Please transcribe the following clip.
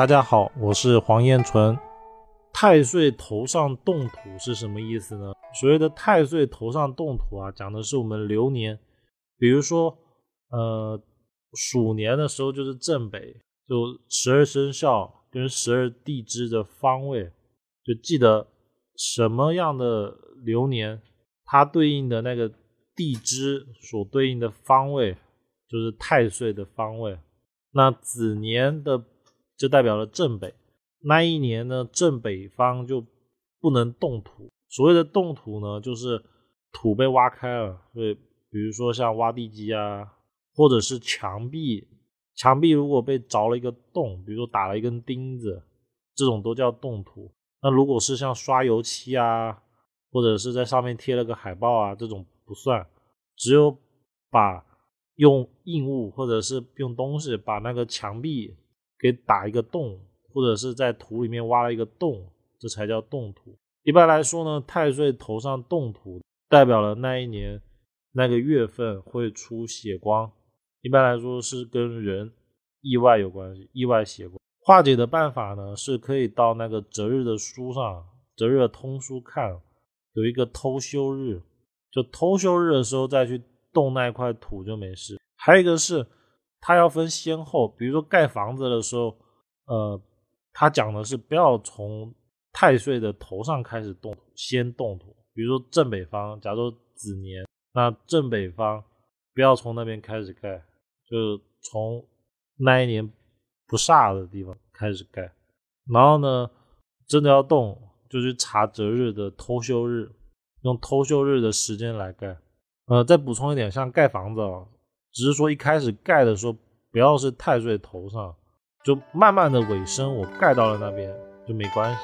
大家好，我是黄彦纯。太岁头上动土是什么意思呢？所谓的太岁头上动土啊，讲的是我们流年。比如说，呃，鼠年的时候就是正北，就十二生肖跟十二地支的方位，就记得什么样的流年，它对应的那个地支所对应的方位就是太岁的方位。那子年的就代表了正北。那一年呢，正北方就不能动土。所谓的动土呢，就是土被挖开了。对，比如说像挖地基啊，或者是墙壁，墙壁如果被凿了一个洞，比如说打了一根钉子，这种都叫动土。那如果是像刷油漆啊，或者是在上面贴了个海报啊，这种不算。只有把用硬物或者是用东西把那个墙壁给打一个洞。或者是在土里面挖了一个洞，这才叫动土。一般来说呢，太岁头上动土，代表了那一年那个月份会出血光。一般来说是跟人意外有关系，意外血光。化解的办法呢，是可以到那个择日的书上，择日的通书看，有一个偷休日，就偷休日的时候再去动那块土就没事。还有一个是，它要分先后，比如说盖房子的时候，呃。他讲的是不要从太岁的头上开始动土，先动土。比如说正北方，假如子年，那正北方不要从那边开始盖，就从那一年不煞的地方开始盖。然后呢，真的要动，就去查择日的偷休日，用偷休日的时间来盖。呃，再补充一点，像盖房子啊，只是说一开始盖的时候不要是太岁头上，就慢慢的尾声我盖到了那边就没关系。